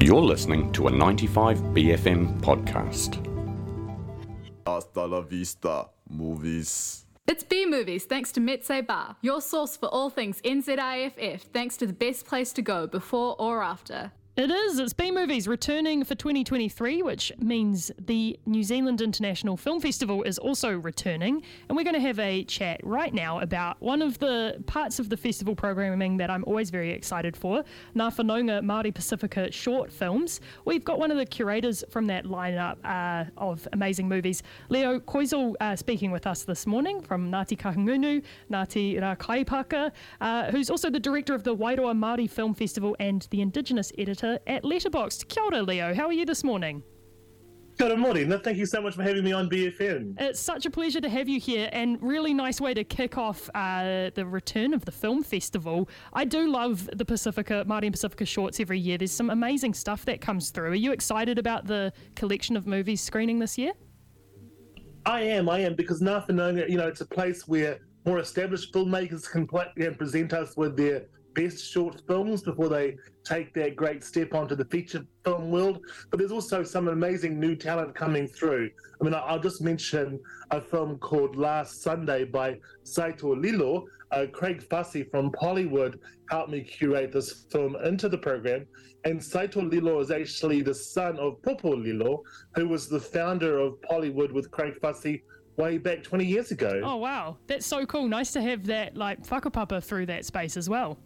You're listening to a 95BFM podcast. Hasta la vista, movies. It's B Movies thanks to Mezze Bar, your source for all things NZIFF, thanks to the best place to go before or after. It is. It's B Movies returning for 2023, which means the New Zealand International Film Festival is also returning. And we're going to have a chat right now about one of the parts of the festival programming that I'm always very excited for Ngā Māori Pasifika short films. We've got one of the curators from that lineup uh, of amazing movies, Leo Koziol, uh, speaking with us this morning from Ngāti Kahungunu, Ngāti Rā uh, who's also the director of the Wairoa Māori Film Festival and the Indigenous editor at Letterboxd. Kia ora, Leo. How are you this morning? Good morning. Thank you so much for having me on BFM. It's such a pleasure to have you here, and really nice way to kick off uh, the return of the film festival. I do love the Pacifica, Māori and Pacifica shorts every year. There's some amazing stuff that comes through. Are you excited about the collection of movies screening this year? I am. I am because Ngā Whanaunga, you know, it's a place where more established filmmakers can, play, can present us with their best short films before they take that great step onto the feature film world. But there's also some amazing new talent coming through. I mean, I'll just mention a film called Last Sunday by Saito Lilo. Uh, Craig Fasi from Pollywood helped me curate this film into the program. And Saito Lilo is actually the son of Popo Lilo, who was the founder of Pollywood with Craig Fasi way back 20 years ago. Oh, wow. That's so cool. Nice to have that, like, whakapapa through that space as well.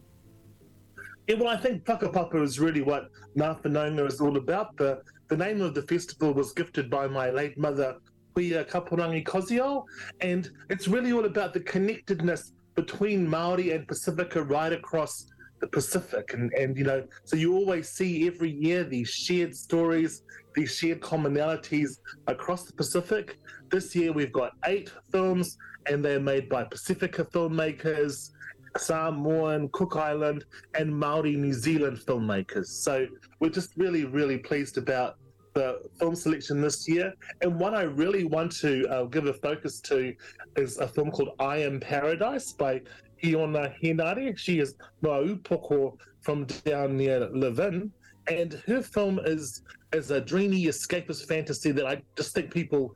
Yeah, well, I think Whakapapa is really what Ngā Whanaunga is all about. The, the name of the festival was gifted by my late mother, Huia Kaporangi Koziol, and it's really all about the connectedness between Maori and Pacifica right across the Pacific. And, and you know, so you always see every year these shared stories, these shared commonalities across the Pacific. This year we've got eight films, and they're made by Pacifica filmmakers Samoan, Cook Island, and Maori New Zealand filmmakers. So we're just really, really pleased about the film selection this year. And one I really want to uh, give a focus to is a film called I Am Paradise by Iona Henare. She is Muaūpoko from down near Levin. And her film is is a dreamy escapist fantasy that I just think people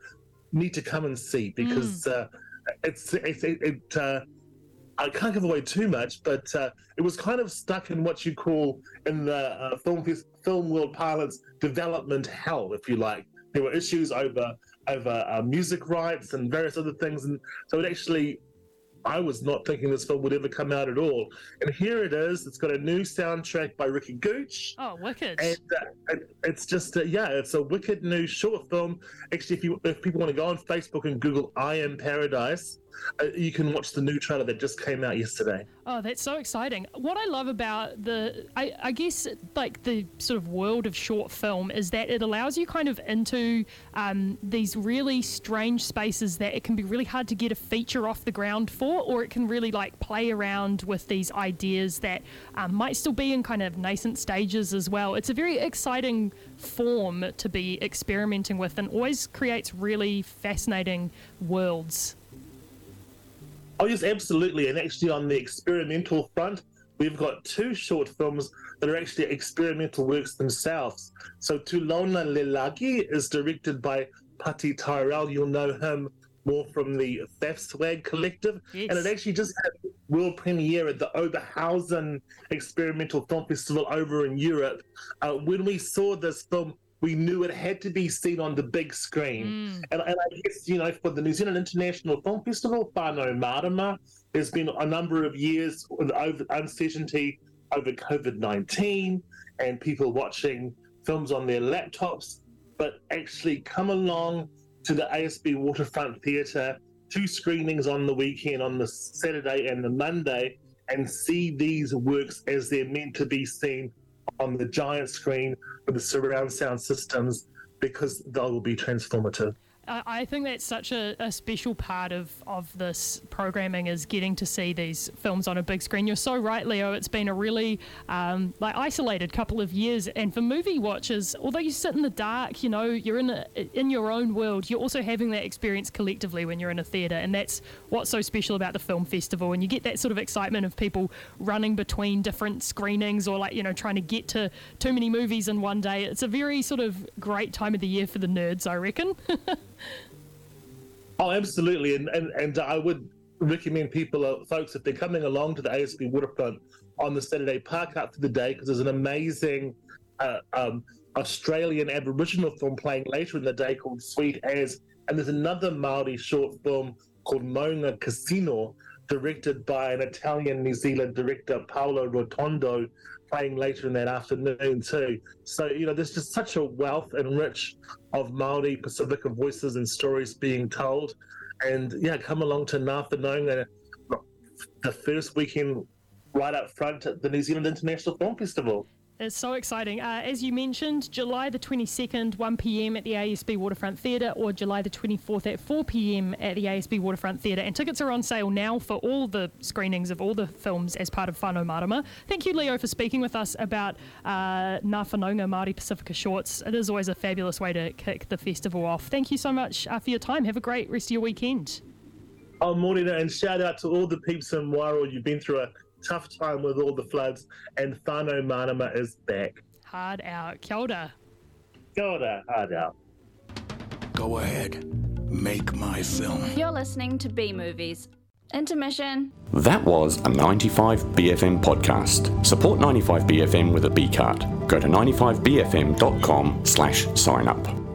need to come and see because mm. uh, it's, it's it, it uh, I can't give away too much, but uh, it was kind of stuck in what you call in the uh, film film world parlance development hell, if you like. There were issues over over uh, music rights and various other things, and so it actually I was not thinking this film would ever come out at all. And here it is. It's got a new soundtrack by Ricky Gooch. Oh, wicked! And uh, it, it's just uh, yeah, it's a wicked new short film. Actually, if you if people want to go on Facebook and Google "I Am Paradise," uh, you can watch the new trailer that just came out yesterday. Oh, that's so exciting! What I love about the, I, I, guess, like the sort of world of short film is that it allows you kind of into um, these really strange spaces that it can be really hard to get a feature off the ground for, or it can really like play around with these ideas that um, might still be in kind of nascent stages as well. It's a very exciting form to be experimenting with, and always creates really fascinating worlds. Oh, yes, absolutely. And actually, on the experimental front, we've got two short films that are actually experimental works themselves. So, Tulona Lelagi is directed by Pati Tyrell. You'll know him more from the FAFSWAG Collective. Yes. And it actually just had world premiere at the Oberhausen Experimental Film Festival over in Europe. Uh, when we saw this film, we knew it had to be seen on the big screen. Mm. And, and, I guess, you know, for the New Zealand International Film Festival, whānau marama, there's been a number of years of uncertainty over COVID 19 and people watching films on their laptops, but actually come along to the ASB Waterfront Theatre, two screenings on the weekend, on the Saturday and the Monday, and see these works as they're meant to be seen on the giant screen with the surround sound systems because they will be transformative. I think that's such a, a, special part of, of this programming is getting to see these films on a big screen. You're so right, Leo. It's been a really um, like isolated couple of years, and for movie watchers, although you sit in the dark, you know, you're in a, in your own world. You're also having that experience collectively when you're in a theatre, and that's what's so special about the film festival. And you get that sort of excitement of people running between different screenings, or like you know trying to get to too many movies in one day. It's a very sort of great time of the year for the nerds, I reckon. oh, absolutely, and, and and I would recommend people, uh, folks, if they're coming along to the ASB waterfront on the Saturday, park up for the day because there's an amazing uh, um, Australian Aboriginal film playing later in the day called Sweet As, and there's another Maori short film called Maunga Casino, directed by an Italian New Zealand director Paolo Rotondo, playing later in that afternoon too. So you know, there's just such a wealth and rich of Maori Pacifica voices and stories being told. And yeah, come along to Ngā Whanaunga uh, that the first weekend right up front at the New Zealand International Film Festival. It's so exciting. Uh, as you mentioned, July the 22nd, 1 pm at the ASB Waterfront Theatre, or July the 24th at 4 pm at the ASB Waterfront Theatre. And tickets are on sale now for all the screenings of all the films as part of Whānau Marama. Thank you, Leo, for speaking with us about uh, Ngā Māori Pasifika Shorts. It is always a fabulous way to kick the festival off. Thank you so much uh, for your time. Have a great rest of your weekend. Oh, morning, and shout out to all the peeps in Wairoa. You've been through a tough time with all the floods, and Whānau Marama is back. Hard out. Kia ora. Kia ora, hard out. Go ahead. Make my film. You're listening to B Movies. Intermission. That was a 95BFM podcast. Support 95BFM with a B card. Go to 95BFM.com slash sign up.